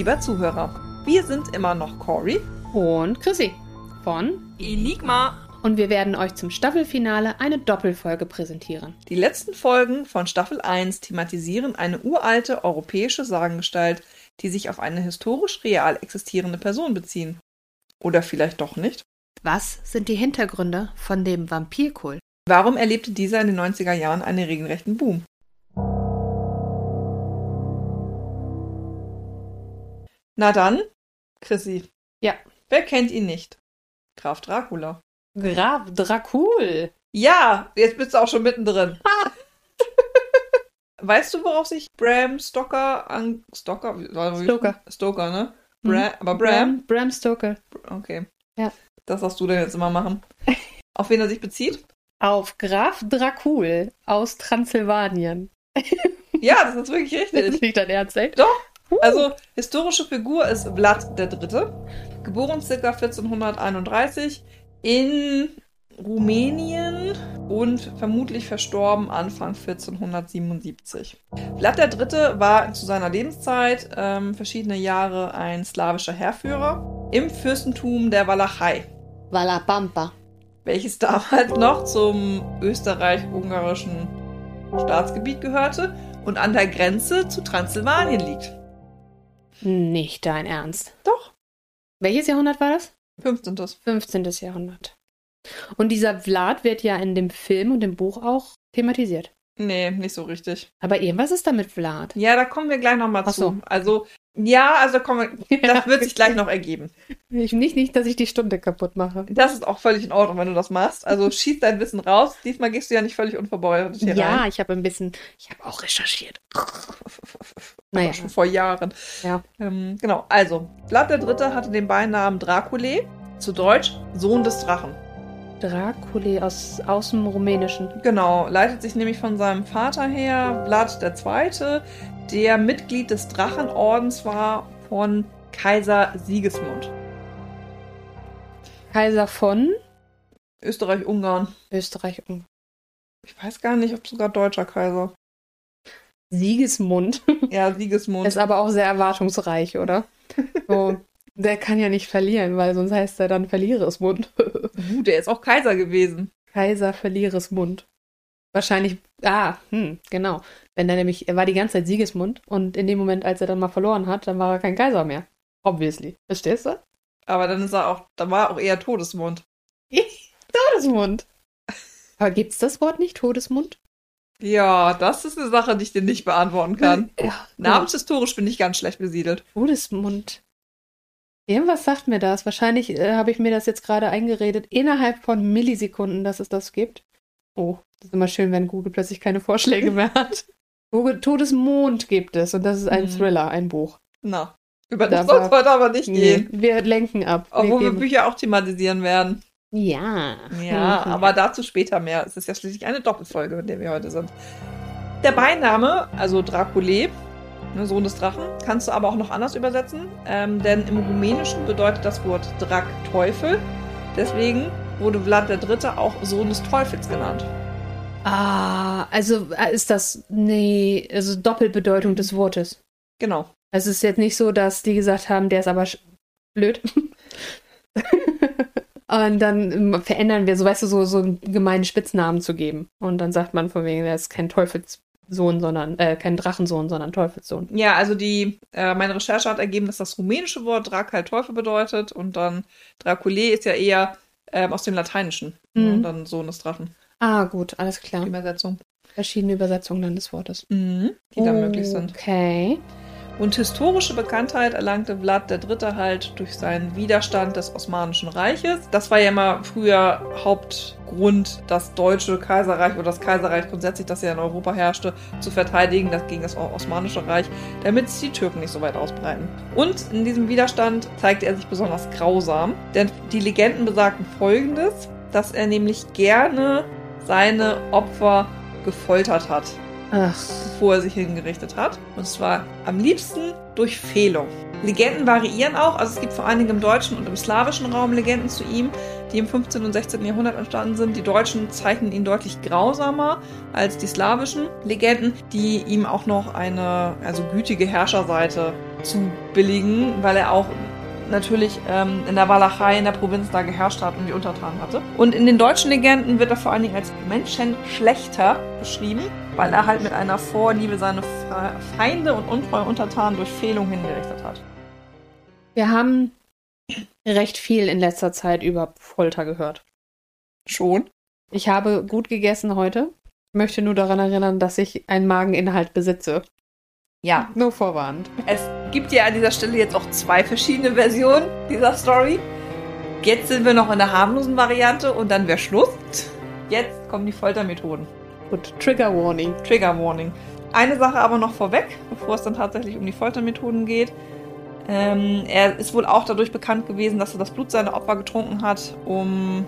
Lieber Zuhörer. Wir sind immer noch Cory und Chrissy von Enigma. Und wir werden euch zum Staffelfinale eine Doppelfolge präsentieren. Die letzten Folgen von Staffel 1 thematisieren eine uralte europäische Sagengestalt, die sich auf eine historisch real existierende Person beziehen. Oder vielleicht doch nicht? Was sind die Hintergründe von dem Vampirkult? Warum erlebte dieser in den 90er Jahren einen regelrechten Boom? Na dann, Chrissy. Ja. Wer kennt ihn nicht? Graf Dracula. Graf Dracul. Ja, jetzt bist du auch schon mittendrin. weißt du, worauf sich Bram Stoker an Stoker? Stoker. Stoker, ne? Mhm. Aber Bram? Bram Stoker. Okay. Ja. Das darfst du denn jetzt immer machen. Auf wen er sich bezieht? Auf Graf Dracul aus Transsilvanien. ja, das ist wirklich richtig. Das ist nicht dein Ernst, ey? Doch. Also, historische Figur ist Vlad der Dritte, geboren ca. 1431 in Rumänien und vermutlich verstorben Anfang 1477. Vlad der Dritte war zu seiner Lebenszeit ähm, verschiedene Jahre ein slawischer Heerführer im Fürstentum der Walachei. Wallapampa. Welches damals noch zum österreich-ungarischen Staatsgebiet gehörte und an der Grenze zu Transsilvanien liegt. Nicht dein Ernst. Doch. Welches Jahrhundert war das? 15. 15. Jahrhundert. Und dieser Vlad wird ja in dem Film und dem Buch auch thematisiert. Nee, nicht so richtig. Aber irgendwas ist da mit Vlad. Ja, da kommen wir gleich nochmal zu. So. Also, ja, also kommen wir, das wird sich gleich noch ergeben. Ich, nicht, nicht, dass ich die Stunde kaputt mache. Das ist auch völlig in Ordnung, wenn du das machst. Also schieß dein Wissen raus. Diesmal gehst du ja nicht völlig unverbeult hier Ja, rein. ich habe ein bisschen, ich habe auch recherchiert. naja. Schon vor Jahren. Ja. Ähm, genau, also, Vlad der Dritte hatte den Beinamen Draculae, zu Deutsch Sohn des Drachen. Draculae aus, aus dem Rumänischen. Genau, leitet sich nämlich von seinem Vater her, Vlad II., der Mitglied des Drachenordens war von Kaiser Sigismund. Kaiser von Österreich-Ungarn. Österreich-Ungarn. Ich weiß gar nicht, ob sogar deutscher Kaiser. Sigismund. Ja, Sigismund. Ist aber auch sehr erwartungsreich, oder? So, der kann ja nicht verlieren, weil sonst heißt er dann Verlieresmund. uh, der ist auch Kaiser gewesen. Kaiser Verlieresmund. Wahrscheinlich, ah, hm, genau. Wenn er nämlich, er war die ganze Zeit Siegesmund und in dem Moment, als er dann mal verloren hat, dann war er kein Kaiser mehr. Obviously. Verstehst du? Aber dann ist er auch, dann war er auch eher Todesmund. Todesmund. Aber gibt's das Wort nicht, Todesmund? Ja, das ist eine Sache, die ich dir nicht beantworten kann. Ja, Namenshistorisch bin ich ganz schlecht besiedelt. Todesmund. Irgendwas sagt mir das. Wahrscheinlich äh, habe ich mir das jetzt gerade eingeredet, innerhalb von Millisekunden, dass es das gibt. Oh, das ist immer schön, wenn Google plötzlich keine Vorschläge mehr hat. Google Todesmond gibt es und das ist ein Mhm. Thriller, ein Buch. Na, über Da das soll es heute aber nicht gehen. Nee, wir lenken ab. Obwohl wir geben- Bücher auch thematisieren werden. Ja. Ja, Mhm. aber dazu später mehr. Es ist ja schließlich eine Doppelfolge, in der wir heute sind. Der Beiname, also Draculae, ne, Sohn des Drachen, kannst du aber auch noch anders übersetzen. Ähm, denn im Rumänischen bedeutet das Wort Drak Teufel. Deswegen wurde Vlad III. auch Sohn des Teufels genannt. Ah, also äh, ist das, nee, also Doppelbedeutung des Wortes. Genau. Also es ist jetzt nicht so, dass die gesagt haben, der ist aber sch- blöd. Und dann ähm, verändern wir, so weißt du, so, so einen gemeinen Spitznamen zu geben. Und dann sagt man von wegen, der ist kein Teufelssohn, sondern, äh, kein Drachensohn, sondern Teufelssohn. Ja, also die, äh, meine Recherche hat ergeben, dass das rumänische Wort Drak halt Teufel bedeutet und dann Draculae ist ja eher ähm, aus dem Lateinischen. Mhm. Ne, und dann Sohn des Drachen. Ah, gut, alles klar. Die Übersetzung. Verschiedene Übersetzungen dann des Wortes. Mhm, die da möglich sind. Okay. Und historische Bekanntheit erlangte Vlad III. halt durch seinen Widerstand des Osmanischen Reiches. Das war ja immer früher Hauptgrund, das deutsche Kaiserreich oder das Kaiserreich grundsätzlich, das ja in Europa herrschte, zu verteidigen das gegen das Osmanische Reich, damit sich die Türken nicht so weit ausbreiten. Und in diesem Widerstand zeigte er sich besonders grausam, denn die Legenden besagten folgendes, dass er nämlich gerne seine Opfer gefoltert hat Ach, bevor er sich hingerichtet hat. Und zwar am liebsten durch Fehlung. Legenden variieren auch, also es gibt vor allen Dingen im deutschen und im slawischen Raum Legenden zu ihm, die im 15. und 16. Jahrhundert entstanden sind. Die Deutschen zeichnen ihn deutlich grausamer als die slawischen Legenden, die ihm auch noch eine also gütige Herrscherseite zu billigen, weil er auch natürlich ähm, in der Walachei, in der Provinz da geherrscht hat und die Untertanen hatte. Und in den deutschen Legenden wird er vor allen Dingen als Menschenschlechter beschrieben, weil er halt mit einer Vorliebe seine Feinde und untreue Untertanen durch Fehlung hingerichtet hat. Wir haben recht viel in letzter Zeit über Folter gehört. Schon? Ich habe gut gegessen heute. Möchte nur daran erinnern, dass ich einen Mageninhalt besitze. Ja. Nur vorwarnt. Es gibt ja an dieser Stelle jetzt auch zwei verschiedene Versionen dieser Story. Jetzt sind wir noch in der harmlosen Variante und dann wäre Schluss. Jetzt kommen die Foltermethoden. Gut, Trigger Warning. Trigger Warning. Eine Sache aber noch vorweg, bevor es dann tatsächlich um die Foltermethoden geht. Ähm, er ist wohl auch dadurch bekannt gewesen, dass er das Blut seiner Opfer getrunken hat, um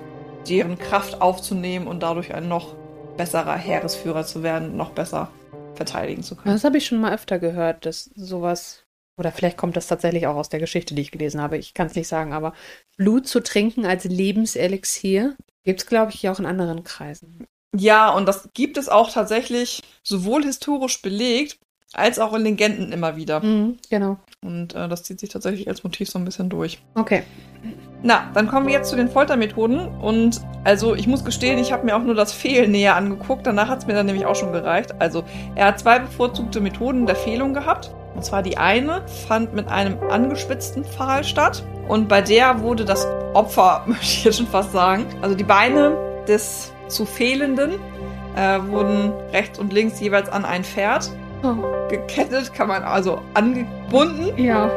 deren Kraft aufzunehmen und dadurch ein noch besserer Heeresführer zu werden, noch besser verteidigen zu können. Das habe ich schon mal öfter gehört, dass sowas, oder vielleicht kommt das tatsächlich auch aus der Geschichte, die ich gelesen habe, ich kann es nicht sagen, aber Blut zu trinken als Lebenselixier gibt es, glaube ich, auch in anderen Kreisen. Ja, und das gibt es auch tatsächlich sowohl historisch belegt, als auch in Legenden immer wieder. Mhm, genau. Und äh, das zieht sich tatsächlich als Motiv so ein bisschen durch. Okay. Na, dann kommen wir jetzt zu den Foltermethoden. Und also ich muss gestehen, ich habe mir auch nur das Fehlen näher angeguckt. Danach hat es mir dann nämlich auch schon gereicht. Also er hat zwei bevorzugte Methoden der Fehlung gehabt. Und zwar die eine fand mit einem angespitzten Pfahl statt. Und bei der wurde das Opfer, möchte ich jetzt schon fast sagen, also die Beine des zu Fehlenden äh, wurden rechts und links jeweils an ein Pferd oh. gekettet, kann man also angebunden. Ja.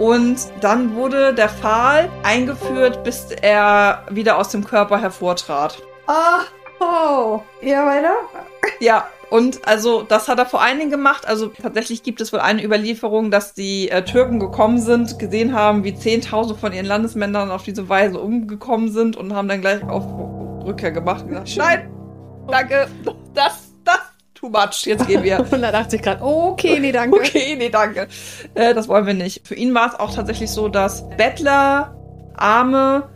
Und dann wurde der Pfahl eingeführt, bis er wieder aus dem Körper hervortrat. Ah, oh. Ja, weiter? Ja, und also das hat er vor allen Dingen gemacht. Also tatsächlich gibt es wohl eine Überlieferung, dass die äh, Türken gekommen sind, gesehen haben, wie 10.000 von ihren Landesmännern auf diese Weise umgekommen sind und haben dann gleich auf Rückkehr gemacht und gesagt, nein, danke, das too much, jetzt gehen wir. 180 Grad. Okay, nee, danke. Okay, nee, danke. Äh, das wollen wir nicht. Für ihn war es auch tatsächlich so, dass Bettler, Arme,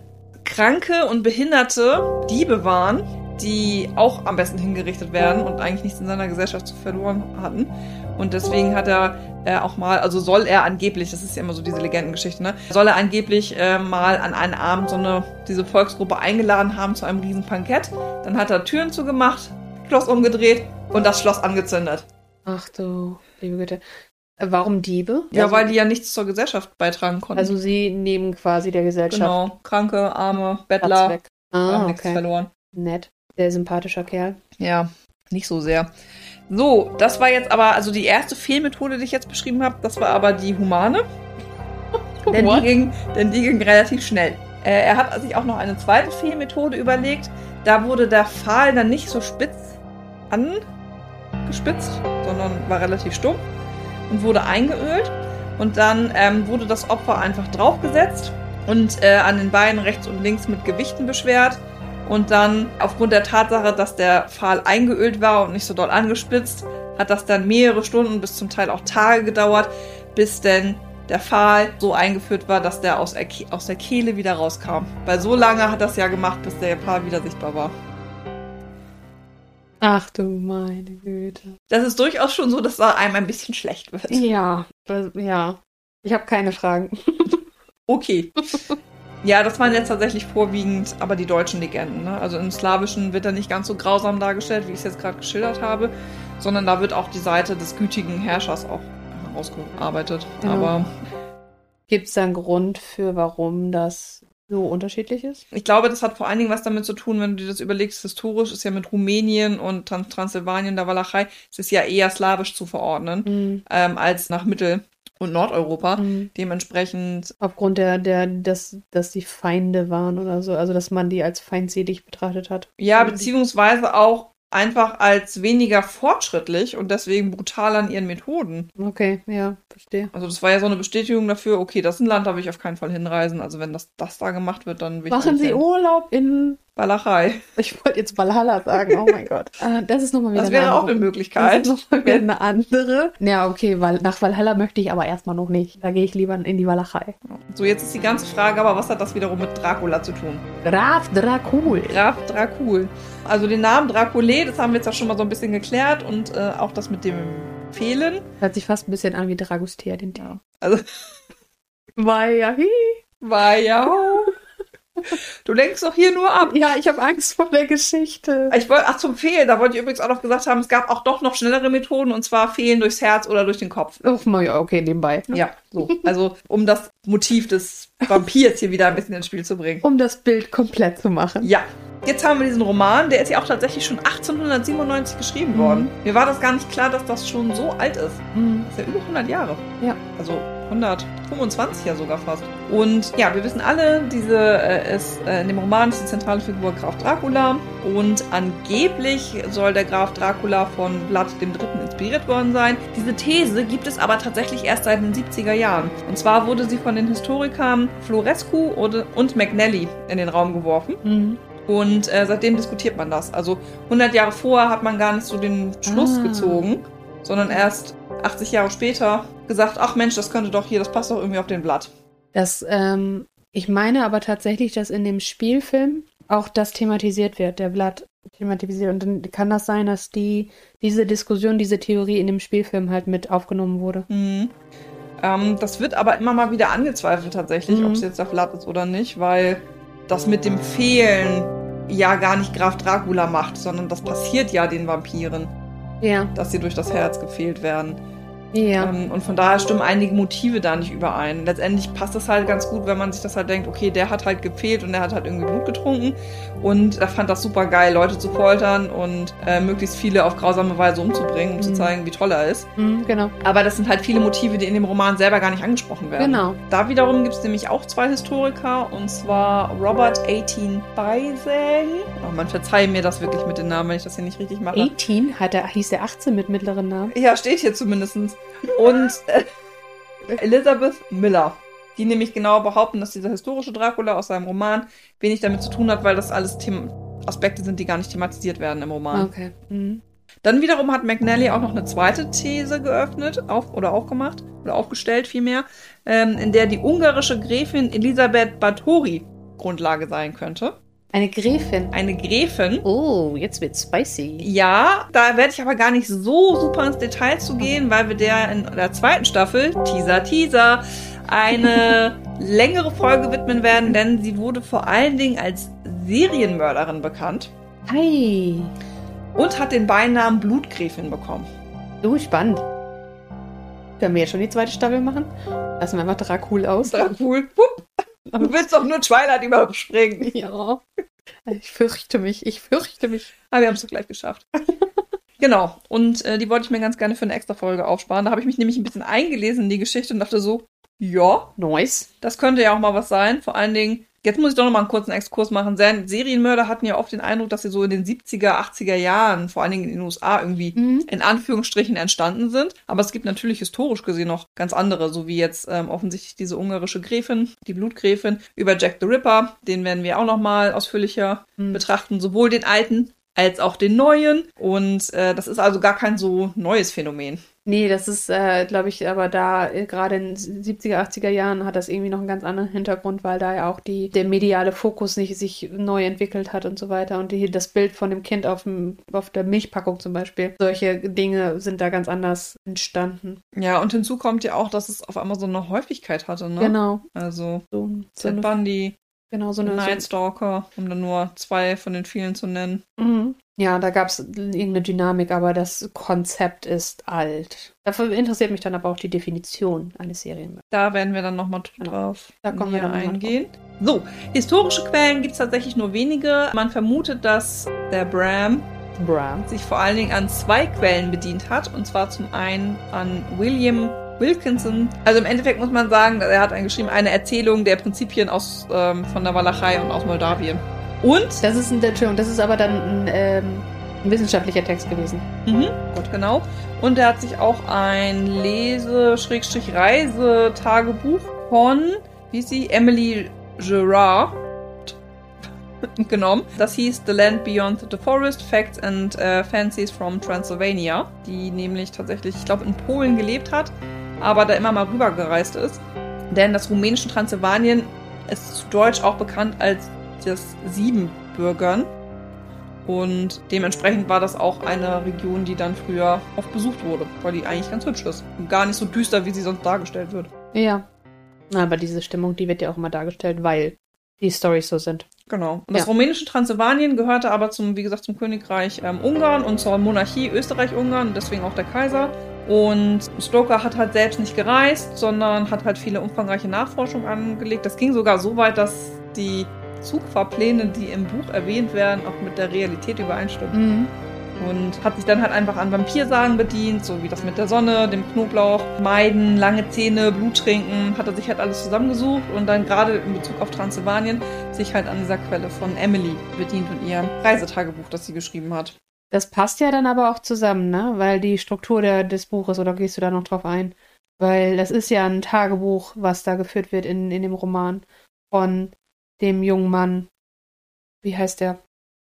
Kranke und Behinderte Diebe waren, die auch am besten hingerichtet werden und eigentlich nichts in seiner Gesellschaft zu verloren hatten. Und deswegen hat er äh, auch mal, also soll er angeblich, das ist ja immer so diese Legendengeschichte, ne, soll er angeblich äh, mal an einen Abend so eine, diese Volksgruppe eingeladen haben zu einem riesen Pankett. Dann hat er Türen zugemacht, Schloss umgedreht und das Schloss angezündet. Ach du, liebe Güte. Äh, warum Diebe? Ja, also, weil die ja nichts zur Gesellschaft beitragen konnten. Also sie nehmen quasi der Gesellschaft. Genau, Kranke, Arme, Bettler. Weg. Ah, haben nichts verloren. Nett. Sehr sympathischer Kerl. Ja, nicht so sehr. So, das war jetzt aber, also die erste Fehlmethode, die ich jetzt beschrieben habe, das war aber die humane. denn, die ging, denn die ging relativ schnell. Äh, er hat sich auch noch eine zweite Fehlmethode überlegt. Da wurde der Pfahl dann nicht so spitz angespitzt, sondern war relativ stumpf und wurde eingeölt. Und dann ähm, wurde das Opfer einfach draufgesetzt und äh, an den Beinen rechts und links mit Gewichten beschwert. Und dann aufgrund der Tatsache, dass der Pfahl eingeölt war und nicht so doll angespitzt, hat das dann mehrere Stunden bis zum Teil auch Tage gedauert, bis denn der Pfahl so eingeführt war, dass der aus, aus der Kehle wieder rauskam. Weil so lange hat das ja gemacht, bis der Pfahl wieder sichtbar war. Ach du meine Güte. Das ist durchaus schon so, dass da einem ein bisschen schlecht wird. Ja, ja. Ich habe keine Fragen. okay. Ja, das waren jetzt tatsächlich vorwiegend aber die deutschen Legenden. Ne? Also im Slawischen wird er nicht ganz so grausam dargestellt, wie ich es jetzt gerade geschildert habe, sondern da wird auch die Seite des gütigen Herrschers auch herausgearbeitet. Ja. Aber gibt es da einen Grund für, warum das so unterschiedlich ist? Ich glaube, das hat vor allen Dingen was damit zu tun, wenn du dir das überlegst, historisch ist ja mit Rumänien und Transsilvanien, der Walachei, es ist ja eher slawisch zu verordnen, mhm. ähm, als nach Mittel- und Nordeuropa. Mhm. Dementsprechend. Aufgrund der, der, dass, dass die Feinde waren oder so, also dass man die als feindselig betrachtet hat. Ja, beziehungsweise auch einfach als weniger fortschrittlich und deswegen brutal an ihren Methoden. Okay, ja, verstehe. Also das war ja so eine Bestätigung dafür, okay, das ist ein Land, da will ich auf keinen Fall hinreisen. Also wenn das, das da gemacht wird, dann will ich Machen Sie hin. Urlaub in Walachei. Ich wollte jetzt Valhalla sagen, oh mein Gott. Ah, das ist nochmal wieder Das wäre eine auch eine Möglichkeit. Das ist nochmal wieder eine andere. Ja, okay, weil nach Valhalla möchte ich aber erstmal noch nicht. Da gehe ich lieber in die Walachei. So, jetzt ist die ganze Frage, aber was hat das wiederum mit Dracula zu tun? Graf Dracul. Graf Dracul. Also den Namen Draculae, das haben wir jetzt ja schon mal so ein bisschen geklärt und äh, auch das mit dem fehlen. Hört sich fast ein bisschen an wie Dragostea, den Tee. Ja. Also, War ja, war ja. Du lenkst doch hier nur ab. ja, ich habe Angst vor der Geschichte. Ich wollte, ach, zum Fehlen, da wollte ich übrigens auch noch gesagt haben, es gab auch doch noch schnellere Methoden und zwar Fehlen durchs Herz oder durch den Kopf. Oh, ja, okay, nebenbei. Ja, so. Also, um das Motiv des Vampirs hier wieder ein bisschen ins Spiel zu bringen. Um das Bild komplett zu machen. Ja. Jetzt haben wir diesen Roman, der ist ja auch tatsächlich schon 1897 geschrieben Mhm. worden. Mir war das gar nicht klar, dass das schon so alt ist. Mhm. Das ist ja über 100 Jahre. Ja. Also 125 ja sogar fast. Und ja, wir wissen alle, diese äh, ist äh, in dem Roman ist die zentrale Figur Graf Dracula und angeblich soll der Graf Dracula von Vlad dem Dritten inspiriert worden sein. Diese These gibt es aber tatsächlich erst seit den 70er Jahren. Und zwar wurde sie von den Historikern Florescu und McNally in den Raum geworfen. Mhm. Und äh, seitdem diskutiert man das. Also 100 Jahre vorher hat man gar nicht so den Schluss Ah. gezogen, sondern erst 80 Jahre später gesagt, ach Mensch, das könnte doch hier, das passt doch irgendwie auf den Blatt. Das, ähm, ich meine aber tatsächlich, dass in dem Spielfilm auch das thematisiert wird, der Blatt thematisiert. Und dann kann das sein, dass die, diese Diskussion, diese Theorie in dem Spielfilm halt mit aufgenommen wurde. Mhm. Ähm, das wird aber immer mal wieder angezweifelt tatsächlich, Mhm. ob es jetzt der Blatt ist oder nicht, weil das mit dem Fehlen ja gar nicht Graf Dracula macht, sondern das passiert ja den Vampiren, Ja, dass sie durch das Herz gefehlt werden. Ja. Ähm, und von daher stimmen einige Motive da nicht überein. Letztendlich passt das halt ganz gut, wenn man sich das halt denkt, okay, der hat halt gefehlt und der hat halt irgendwie Blut getrunken. Und er fand das super geil, Leute zu foltern und äh, möglichst viele auf grausame Weise umzubringen, um zu Mhm. zeigen, wie toll er ist. Mhm, genau. Aber das sind halt viele Motive, die in dem Roman selber gar nicht angesprochen werden. Genau. Da wiederum gibt es nämlich auch zwei Historiker, und zwar Robert 18 Beisang. Oh, man verzeihe mir das wirklich mit den Namen, wenn ich das hier nicht richtig mache. 18 hat er, hieß der 18 mit mittleren Namen. Ja, steht hier zumindest. Und äh, Elizabeth Miller. Die nämlich genau behaupten, dass dieser historische Dracula aus seinem Roman wenig damit zu tun hat, weil das alles Them Aspekte sind, die gar nicht thematisiert werden im Roman. Okay. Mhm. Dann wiederum hat McNally auch noch eine zweite These geöffnet auf, oder aufgemacht oder aufgestellt vielmehr, ähm, in der die ungarische Gräfin Elisabeth Bathory Grundlage sein könnte. Eine Gräfin. Eine Gräfin. Oh, jetzt wird's spicy. Ja, da werde ich aber gar nicht so super ins Detail zu gehen, weil wir der in der zweiten Staffel, Teaser, Teaser, eine längere Folge widmen werden, denn sie wurde vor allen Dingen als Serienmörderin bekannt Hi. und hat den Beinamen Blutgräfin bekommen. So spannend. Können wir jetzt schon die zweite Staffel machen? Lassen wir einfach Dracul aus. Dracul. Hup. Du willst doch nur Twilight überspringen. Ja. Ich fürchte mich, ich fürchte mich. Aber wir haben es doch gleich geschafft. genau. Und äh, die wollte ich mir ganz gerne für eine extra Folge aufsparen. Da habe ich mich nämlich ein bisschen eingelesen in die Geschichte und dachte so, ja, Nice. das könnte ja auch mal was sein. Vor allen Dingen, jetzt muss ich doch noch mal einen kurzen Exkurs machen. Ser- Serienmörder hatten ja oft den Eindruck, dass sie so in den 70er, 80er Jahren, vor allen Dingen in den USA, irgendwie Mhm. in Anführungsstrichen entstanden sind. Aber es gibt natürlich historisch gesehen noch ganz andere, so wie jetzt ähm, offensichtlich diese ungarische Gräfin, die Blutgräfin, über Jack the Ripper. Den werden wir auch noch mal ausführlicher Mhm. betrachten, sowohl den alten als auch den neuen. Und äh, das ist also gar kein so neues Phänomen. Nee, das ist, äh, glaube ich, aber da äh, gerade in 70er, 80er Jahren hat das irgendwie noch einen ganz anderen Hintergrund, weil da ja auch die, der mediale Fokus nicht sich neu entwickelt hat und so weiter. Und die, das Bild von dem Kind auf, dem, auf der Milchpackung zum Beispiel. Solche Dinge sind da ganz anders entstanden. Ja, und hinzu kommt ja auch, dass es auf einmal so eine Häufigkeit hatte, ne? Genau. Also So, so Ted eine, Bundy, genau, so eine. Night So, Stalker, um dann nur zwei von den vielen zu nennen. mhm. Ja, da gab es irgendeine Dynamik, aber das Konzept ist alt. Dafür interessiert mich dann aber auch die Definition eines Serienmörders. Da werden wir dann nochmal Genau. drauf Da kommen wir dann eingehen. So, historische Quellen gibt es tatsächlich nur wenige. Man vermutet, dass der Bram Bra. sich vor allen Dingen an zwei Quellen bedient hat. Und zwar zum einen an William Wilkinson. Also im Endeffekt muss man sagen, er hat geschrieben, eine Erzählung der Prinzipien aus, ähm, von der Walachei und aus Moldawien. Und Das ist ein, Entschuldigung, das ist aber dann ein, ähm, ein wissenschaftlicher Text gewesen. Mhm, gut, genau. Und er hat sich auch ein Lese-Reise-Tagebuch von, wie ist sie, Emily Gerard genommen. Das hieß The Land Beyond the Forest, Facts and äh, Fancies from Transylvania, die nämlich tatsächlich, ich glaube, in Polen gelebt hat, aber da immer mal rübergereist ist. Denn das rumänische Transsilvanien ist zu Deutsch auch bekannt als das Siebenbürgern. Und dementsprechend war das auch eine Region, die dann früher oft besucht wurde, weil die eigentlich ganz hübsch ist. Und gar nicht so düster, wie sie sonst dargestellt wird. Ja. Aber diese Stimmung, die wird ja auch immer dargestellt, weil die Storys so sind. Genau. Und das Ja. rumänische Transsilvanien gehörte aber zum, wie gesagt, zum Königreich ähm, Ungarn und zur Monarchie Österreich-Ungarn und deswegen auch der Kaiser. Und Stoker hat halt selbst nicht gereist, sondern hat halt viele umfangreiche Nachforschungen angelegt. Das ging sogar so weit, dass die Zugfahrpläne, die im Buch erwähnt werden, auch mit der Realität übereinstimmen. Mhm. Und hat sich dann halt einfach an Vampirsagen bedient, so wie das mit der Sonne, dem Knoblauch, Meiden, lange Zähne, Blut trinken, hat er sich halt alles zusammengesucht und dann gerade in Bezug auf Transsilvanien sich halt an dieser Quelle von Emily bedient und ihrem Reisetagebuch, das sie geschrieben hat. Das passt ja dann aber auch zusammen, ne? Weil die Struktur der, des Buches, oder gehst du da noch drauf ein? Weil das ist ja ein Tagebuch, was da geführt wird in, in dem Roman von dem jungen Mann. Wie heißt der?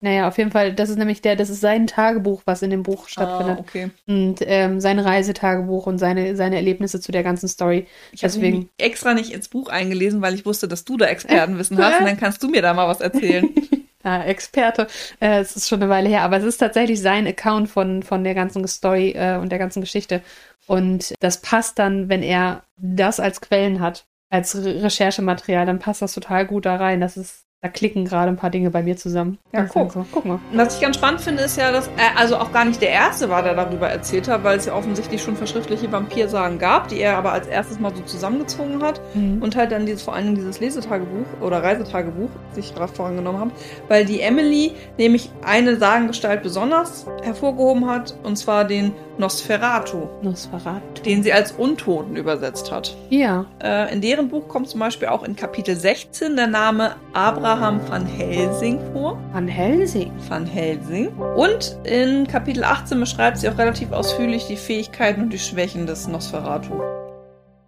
Naja, auf jeden Fall, das ist nämlich der, das ist sein Tagebuch, was in dem Buch stattfindet. Ah, okay. Und ähm, sein Reisetagebuch und seine, seine Erlebnisse zu der ganzen Story. Ich habe Deswegen- mich extra nicht ins Buch eingelesen, weil ich wusste, dass du da Expertenwissen hast und dann kannst du mir da mal was erzählen. Ja, Experte. Äh, es ist schon eine Weile her, aber es ist tatsächlich sein Account von, von der ganzen Story äh, und der ganzen Geschichte. Und das passt dann, wenn er das als Quellen hat, als Re Recherchematerial, dann passt das total gut da rein. Das ist, da klicken gerade ein paar Dinge bei mir zusammen. Ja, Das guck. So. Guck mal. Was ich ganz spannend finde, ist ja, dass er also auch gar nicht der Erste war, der darüber erzählt hat, weil es ja offensichtlich schon verschriftliche Vampirsagen gab, die er aber als erstes mal so zusammengezogen hat Mhm. und halt dann dieses, vor allen Dingen dieses Lesetagebuch oder Reisetagebuch sich gerade vorangenommen haben, weil die Emily nämlich eine Sagengestalt besonders hervorgehoben hat, und zwar den Nosferatu, Nosferatu. den sie als Untoten übersetzt hat. Ja. Äh, in deren Buch kommt zum Beispiel auch in Kapitel 16 der Name Abraham van Helsing vor. Van Helsing. Van Helsing. Und in Kapitel 18 beschreibt sie auch relativ ausführlich die Fähigkeiten und die Schwächen des Nosferatu.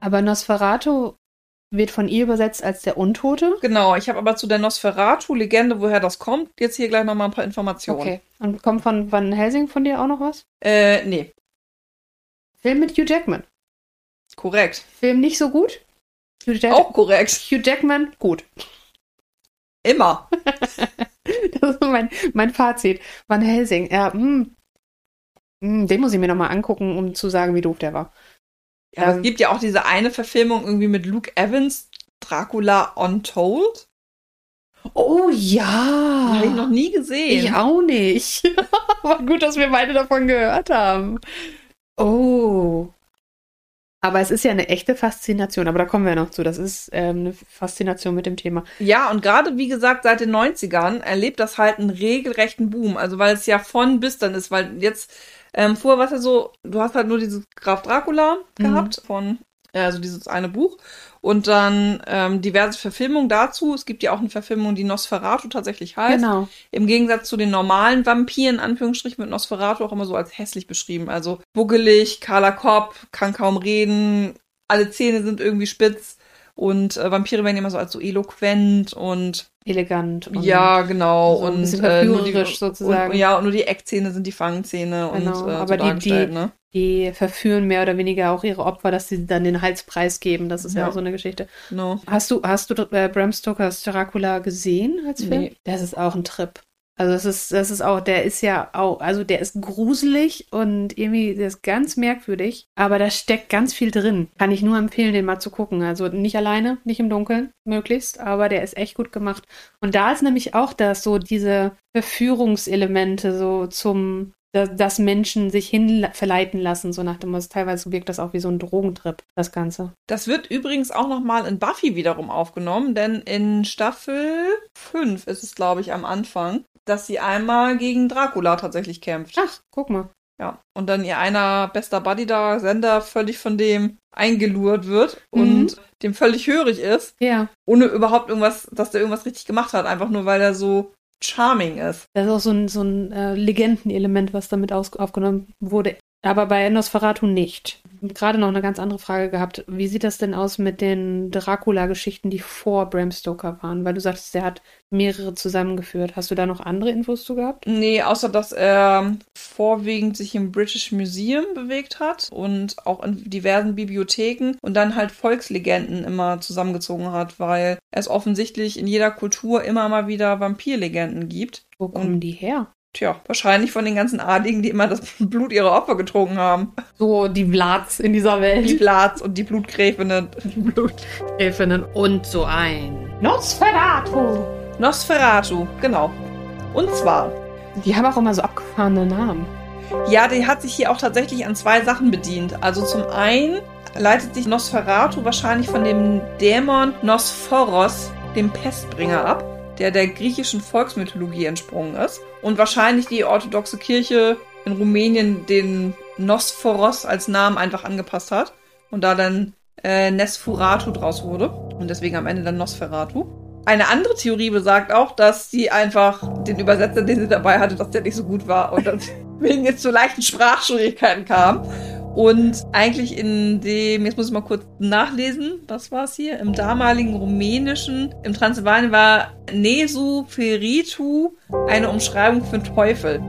Aber Nosferatu wird von ihr übersetzt als der Untote. Genau, ich habe aber zu der Nosferatu-Legende, woher das kommt, jetzt hier gleich nochmal ein paar Informationen. Okay. Und kommt von Van Helsing von dir auch noch was? Äh, nee, Film mit Hugh Jackman. korrekt. Film nicht so gut? Hugh, Jack Auch korrekt. Hugh Jackman, gut. Immer. Das ist mein, mein Fazit. Van Helsing, ja, hm. Hm, Den muss ich mir nochmal angucken, um zu sagen, wie doof der war. Ja, Ähm. es gibt ja auch diese eine Verfilmung irgendwie mit Luke Evans, Dracula Untold. Oh ja! habe ich noch nie gesehen. Ich auch nicht. Aber gut, dass wir beide davon gehört haben. Oh. Aber es ist ja eine echte Faszination, aber da kommen wir noch zu. Das ist ähm, eine Faszination mit dem Thema. Ja, und gerade wie gesagt, seit den 90ern erlebt das halt einen regelrechten Boom. Also weil es ja von bis dann ist, weil jetzt, ähm, vorher war es ja so, du hast halt nur dieses Graf Dracula Mhm. gehabt von, äh, also dieses eine Buch. Und dann ähm, diverse Verfilmungen dazu. Es gibt ja auch eine Verfilmung, die Nosferatu tatsächlich heißt. Genau. Im Gegensatz zu den normalen Vampiren, Anführungsstrichen, wird Nosferatu auch immer so als hässlich beschrieben. Also buggelig, kahler Kopf, kann kaum reden, alle Zähne sind irgendwie spitz. Und äh, Vampire werden immer so als so eloquent und Elegant. Und ja, genau. so ein und bisschen äh, nur die, sozusagen. Und, ja, und nur die Eckzähne sind die Fangzähne Genau, und äh, aber so die- die- ne? Die verführen mehr oder weniger auch ihre Opfer, dass sie dann den Hals preisgeben. Das ist ja, Ja. auch so eine Geschichte. Genau. Hast du, hast du äh, Bram Stokers Dracula gesehen als Film? Nee. Das ist auch ein Trip. Also das ist, das ist auch, der ist ja auch, also der ist gruselig und irgendwie, der ist ganz merkwürdig, aber da steckt ganz viel drin. Kann ich nur empfehlen, den mal zu gucken. Also nicht alleine, nicht im Dunkeln, möglichst, aber der ist echt gut gemacht. Und da ist nämlich auch das, so diese Verführungselemente so zum, dass, Menschen sich hin verleiten lassen, so nach dem Motto, teilweise wirkt das auch wie so ein Drogentrip, das Ganze. Das wird übrigens auch nochmal in Buffy wiederum aufgenommen, denn in Staffel 5 ist es, glaube ich, am Anfang, dass sie einmal gegen Dracula tatsächlich kämpft. Ach, guck mal. Ja. Und dann ihr einer bester Buddy da, Sender, völlig von dem eingelurrt wird und dem völlig hörig ist, Ja. ohne überhaupt irgendwas, dass der irgendwas richtig gemacht hat, einfach nur weil er so charming ist. Das ist auch so ein, so ein äh, Legendenelement, was damit aufgenommen wurde. Aber bei Nosferatu nicht. Gerade noch eine ganz andere Frage gehabt. Wie sieht das denn aus mit den Dracula-Geschichten, die vor Bram Stoker waren? Weil du sagtest, der hat mehrere zusammengeführt. Hast du da noch andere Infos zu gehabt? Nee, außer dass er vorwiegend sich im British Museum bewegt hat und auch in diversen Bibliotheken und dann halt Volkslegenden immer zusammengezogen hat, weil es offensichtlich in jeder Kultur immer mal wieder Vampirlegenden gibt. Wo kommen die her? Tja, wahrscheinlich von den ganzen Adligen, die immer das Blut ihrer Opfer getrunken haben. So die Vlads in dieser Welt. Die Blats und die Blutgräfinnen. Blutgräfinnen und so ein Nosferatu. Nosferatu, genau. Und zwar, Die haben auch immer so abgefahrene Namen. ja, die hat sich hier auch tatsächlich an zwei Sachen bedient. Also zum einen leitet sich Nosferatu wahrscheinlich von dem Dämon Nosphoros, dem Pestbringer, ab, der der griechischen Volksmythologie entsprungen ist. Und wahrscheinlich die orthodoxe Kirche in Rumänien den Nosphoros als Namen einfach angepasst hat. Und da dann äh, Nesfuratu draus wurde. Und deswegen am Ende dann Nosferatu. Eine andere Theorie besagt auch, dass sie einfach den Übersetzer, den sie dabei hatte, dass der nicht so gut war und deswegen jetzt zu leichten Sprachschwierigkeiten kam. Und eigentlich in dem, jetzt muss ich mal kurz nachlesen, was war es hier? Im damaligen rumänischen, im Transsilvanien war Nesu Feritu eine Umschreibung für Teufel.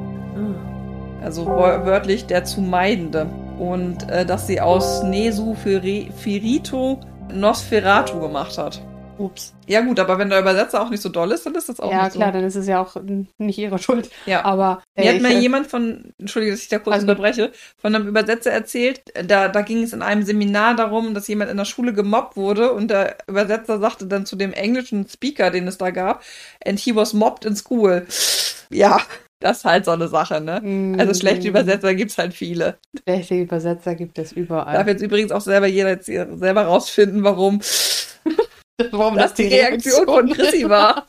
Also wör- wörtlich der zu Meidende. Und äh, dass sie aus Nesu Feri- Ferito Nosferatu gemacht hat. Ups. Ja gut, aber wenn der Übersetzer auch nicht so doll ist, dann ist das auch Ja, nicht klar, so. dann ist es ja auch nicht ihre Schuld. Ja. Aber Mir äh, hat mal jemand von, entschuldige, dass ich da kurz Also- unterbreche, von einem Übersetzer erzählt, da, da ging es in einem Seminar darum, dass jemand in der Schule gemobbt wurde und der Übersetzer sagte dann zu dem englischen Speaker, den es da gab, and he was mobbed in school. Ja, das ist halt so eine Sache, ne? mm, Also schlechte Übersetzer gibt's halt viele. Schlechte Übersetzer gibt es überall. Darf jetzt übrigens auch selber jeder jetzt selber rausfinden, warum Warum das die Reaktion von Chrissy war.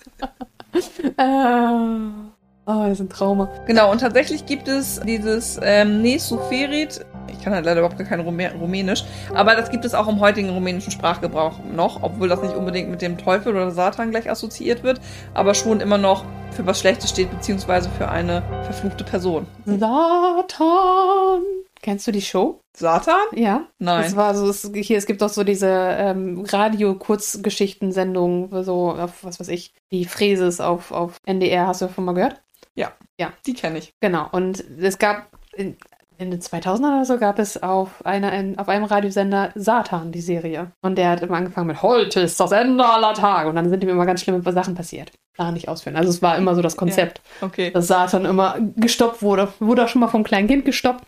Äh, oh, das ist ein Trauma. Genau, und tatsächlich gibt es dieses ähm, Nesuferit, ich kann halt leider überhaupt gar kein Rumä Rumänisch, aber das gibt es auch im heutigen rumänischen Sprachgebrauch noch, obwohl das nicht unbedingt mit dem Teufel oder Satan gleich assoziiert wird, aber schon immer noch für was Schlechtes steht, beziehungsweise für eine verfluchte Person. Satan. Kennst du die Show? Satan? Ja. Nein. Das war so, es, hier, es gibt auch so diese ähm, Radio-Kurzgeschichtensendungen, so auf, was weiß ich, die Fräses auf, auf NDR, hast du davon mal gehört? Die kenne ich. Genau, und es gab in, in den 2000er oder so gab es auf, einer, in, auf einem Radiosender Satan, die Serie. Und der hat immer angefangen mit Heute ist das Ende aller Tage. Und dann sind ihm immer ganz schlimme Sachen passiert. Gar nicht ausführen. Also es war immer so das Konzept, Okay. dass Satan immer gestoppt wurde. Wurde auch schon mal vom kleinen Kind gestoppt.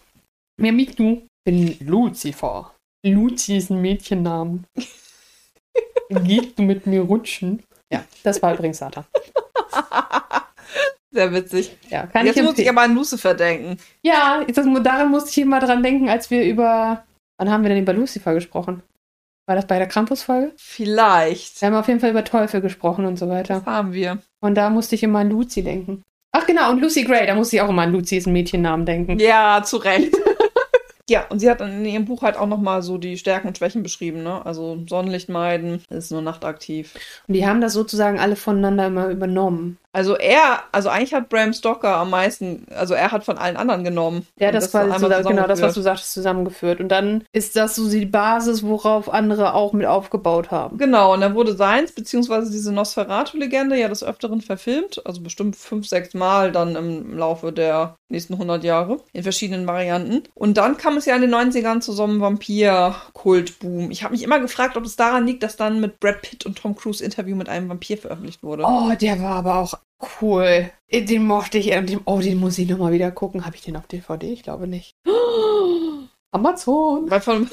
Wer mich du? bin Lucifer. Luzi ist ein Mädchennamen. Gehst du mit mir rutschen? Ja, das war übrigens Satan. Sehr witzig. Ja, kann Jetzt ich muss ich aber an Lucifer denken. Ja, jetzt, daran musste ich immer dran denken, als wir über. Wann haben wir denn über Lucifer gesprochen? War das bei der Krampus-Folge? Vielleicht. Wir haben auf jeden Fall über Teufel gesprochen und so weiter. Das haben wir. Und da musste ich immer an Lucy denken. Ach genau, und Lucy Gray, da musste ich auch immer an Lucy ist ein Mädchennamen denken. Ja, zu Recht. Ja, und sie hat in ihrem Buch halt auch nochmal so die Stärken und Schwächen beschrieben, ne? Also Sonnenlicht meiden, ist nur nachtaktiv. Und die haben das sozusagen alle voneinander immer übernommen. Also er, also eigentlich hat Bram Stoker am meisten, also er hat von allen anderen genommen. Ja, Und das, war so, genau das, was du sagtest, zusammengeführt. Und dann ist das so die Basis, worauf andere auch mit aufgebaut haben. Genau, und dann wurde seins, beziehungsweise diese Nosferatu-Legende ja des Öfteren verfilmt, also bestimmt fünf, sechs Mal dann im Laufe der nächsten 100 Jahre, in verschiedenen Varianten. Und dann kam es ja in den 90ern zu so einem Vampir-Kultboom. Ich habe mich immer gefragt, ob es daran liegt, dass dann mit Brad Pitt und Tom Cruise Interview mit einem Vampir veröffentlicht wurde. Oh, der war aber auch cool. Den mochte ich. und den- Oh, den muss ich nochmal wieder gucken. Habe ich den auf DVD? Ich glaube nicht. Amazon. Weil von...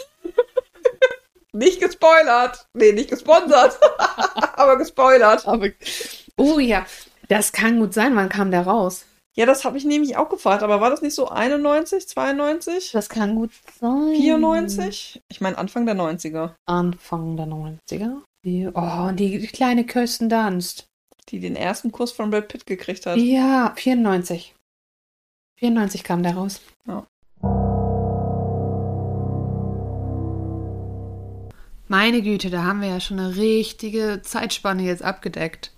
nicht gespoilert. Nee, nicht gesponsert. Aber gespoilert. Aber, oh ja, das kann gut sein. Wann kam der raus? Ja, das habe ich nämlich auch gefragt. Aber war das nicht so 91, 92? Das kann gut sein. 94? Ich meine Anfang der 90er. Anfang der 90er. Die, oh, und die kleine Kirsten Dunst. Die den ersten Kuss von Brad Pitt gekriegt hat. Ja, 94. 94 kam der raus. Ja. Meine Güte, da haben wir ja schon eine richtige Zeitspanne jetzt abgedeckt.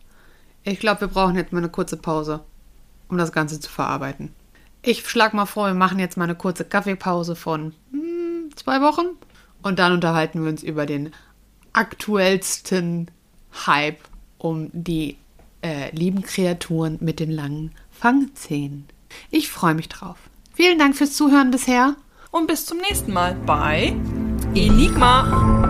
Ich glaube, wir brauchen jetzt mal eine kurze Pause, um das Ganze zu verarbeiten. Ich schlag mal vor, wir machen jetzt mal eine kurze Kaffeepause von hm, zwei Wochen und dann unterhalten wir uns über den aktuellsten Hype um die äh, lieben Kreaturen mit den langen Fangzähnen. Ich freue mich drauf. Vielen Dank fürs Zuhören bisher. Und bis zum nächsten Mal bei Enigma.